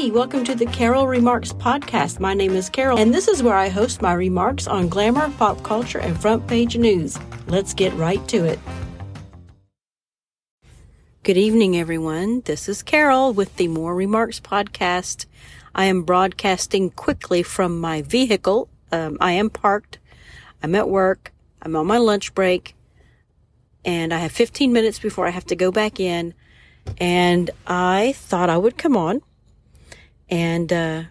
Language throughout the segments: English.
Hey, welcome to the Carol Remarks podcast. My name is Carol, and this is where I host my remarks on glamour, pop culture, and front page news. Let's get right to it. Good evening, everyone. This is Carol with the More Remarks podcast. I am broadcasting quickly from my vehicle. Um, I am parked. I'm at work. I'm on my lunch break. And I have 15 minutes before I have to go back in. And I thought I would come on and uh,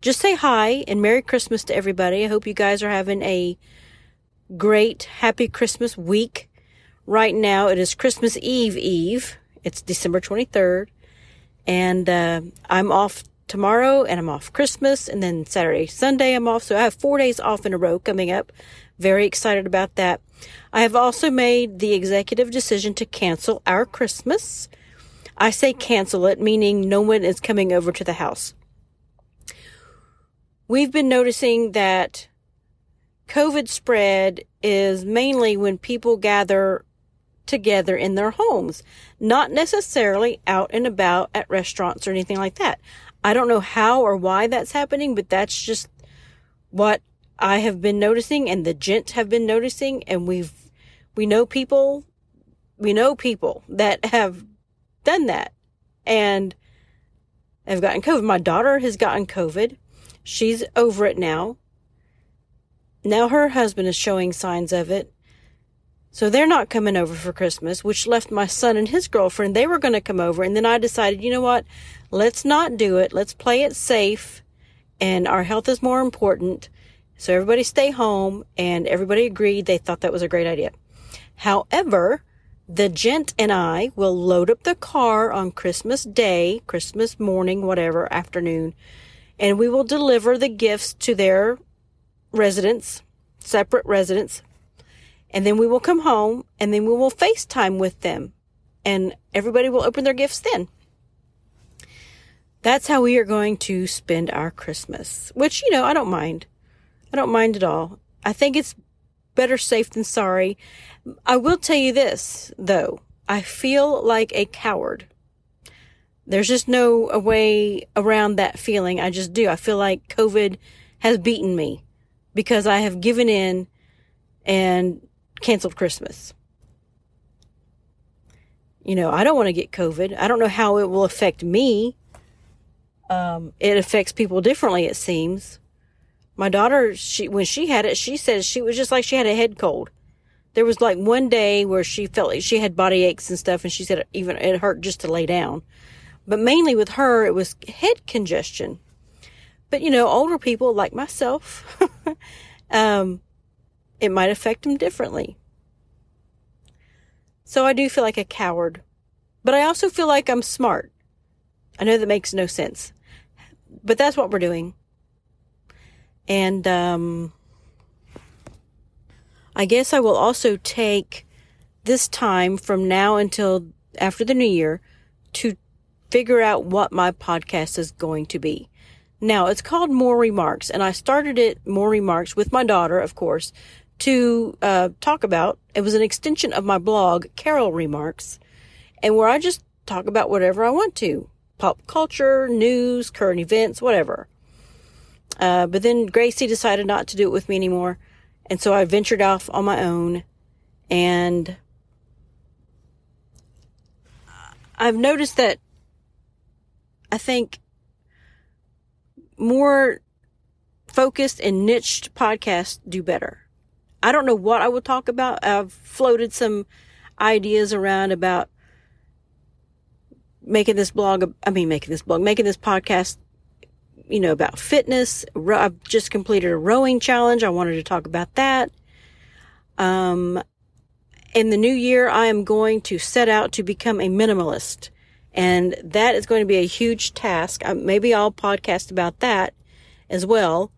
just say hi and Merry Christmas to everybody. I hope you guys are having a great, happy Christmas week. Right now, it is Christmas Eve Eve. It's December 23rd. And uh, I'm off tomorrow and I'm off Christmas and then Saturday, Sunday I'm off. So I have four days off in a row coming up. Very excited about that. I have also made the executive decision to cancel our Christmas. I say cancel it, meaning no one is coming over to the house. We've been noticing that COVID spread is mainly when people gather together in their homes, not necessarily out and about at restaurants or anything like that. I don't know how or why that's happening, but that's just what I have been noticing and the gents have been noticing and we've we know people we know people that have done that and have gotten COVID. My daughter has gotten COVID. She's over it now. Now her husband is showing signs of it. So they're not coming over for Christmas, which left my son and his girlfriend. They were going to come over. And then I decided, you know what? Let's not do it. Let's play it safe. And our health is more important. So everybody stay home. And everybody agreed. They thought that was a great idea. However, the gent and I will load up the car on Christmas Day, Christmas morning, whatever, afternoon, and we will deliver the gifts to their residence, separate residence. And then we will come home and then we will FaceTime with them. And everybody will open their gifts then. That's how we are going to spend our Christmas, which, you know, I don't mind. I don't mind at all. I think it's better safe than sorry. I will tell you this, though. I feel like a coward. There's just no way around that feeling. I just do. I feel like COVID has beaten me because I have given in and canceled Christmas. You know, I don't want to get COVID. I don't know how it will affect me. Um, it affects people differently, it seems. My daughter, she when she had it, she said she was just like she had a head cold. There was like one day where she felt like she had body aches and stuff, and she said it even it hurt just to lay down. But mainly with her, it was head congestion. But you know, older people like myself, um, it might affect them differently. So I do feel like a coward, but I also feel like I'm smart. I know that makes no sense, but that's what we're doing. And um, I guess I will also take this time from now until after the new year to figure out what my podcast is going to be. Now, it's called More Remarks, and I started it, More Remarks, with my daughter, of course, to uh, talk about. It was an extension of my blog, Carol Remarks, and where I just talk about whatever I want to pop culture, news, current events, whatever. Uh, but then Gracie decided not to do it with me anymore. And so I ventured off on my own. And I've noticed that I think more focused and niched podcasts do better. I don't know what I will talk about. I've floated some ideas around about making this blog, I mean, making this blog, making this podcast you know, about fitness. I've just completed a rowing challenge. I wanted to talk about that. Um, in the new year, I am going to set out to become a minimalist. And that is going to be a huge task. maybe I'll podcast about that as well.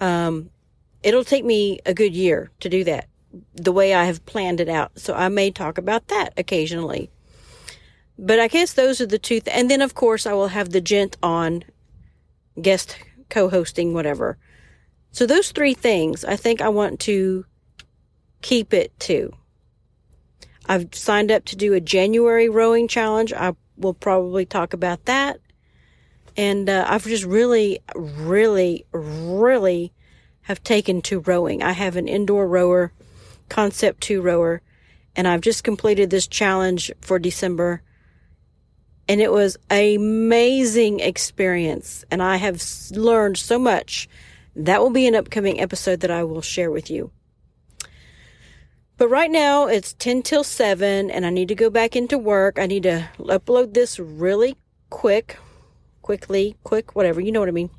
Um, it'll take me a good year to do that the way I have planned it out. So I may talk about that occasionally. But I guess those are the two. Th- and then, of course, I will have the gent on guest co-hosting, whatever. So those three things, I think I want to keep it to. I've signed up to do a January rowing challenge. I will probably talk about that. And uh, I've just really, really, really have taken to rowing. I have an indoor rower, Concept 2 rower, and I've just completed this challenge for December. And it was an amazing experience. And I have learned so much. That will be an upcoming episode that I will share with you. But right now it's 10 till 7 and I need to go back into work. I need to upload this really quick, quickly, quick, whatever, you know what I mean.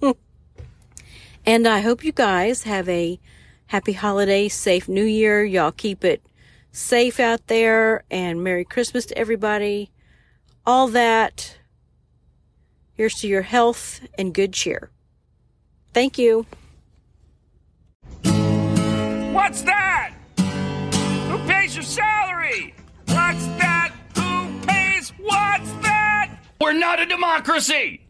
and I hope you guys have a happy holiday, safe new year. Y'all keep it safe out there and Merry Christmas to everybody. All that. Here's to your health and good cheer. Thank you. What's that? Who pays your salary? What's that? Who pays? What's that? We're not a democracy!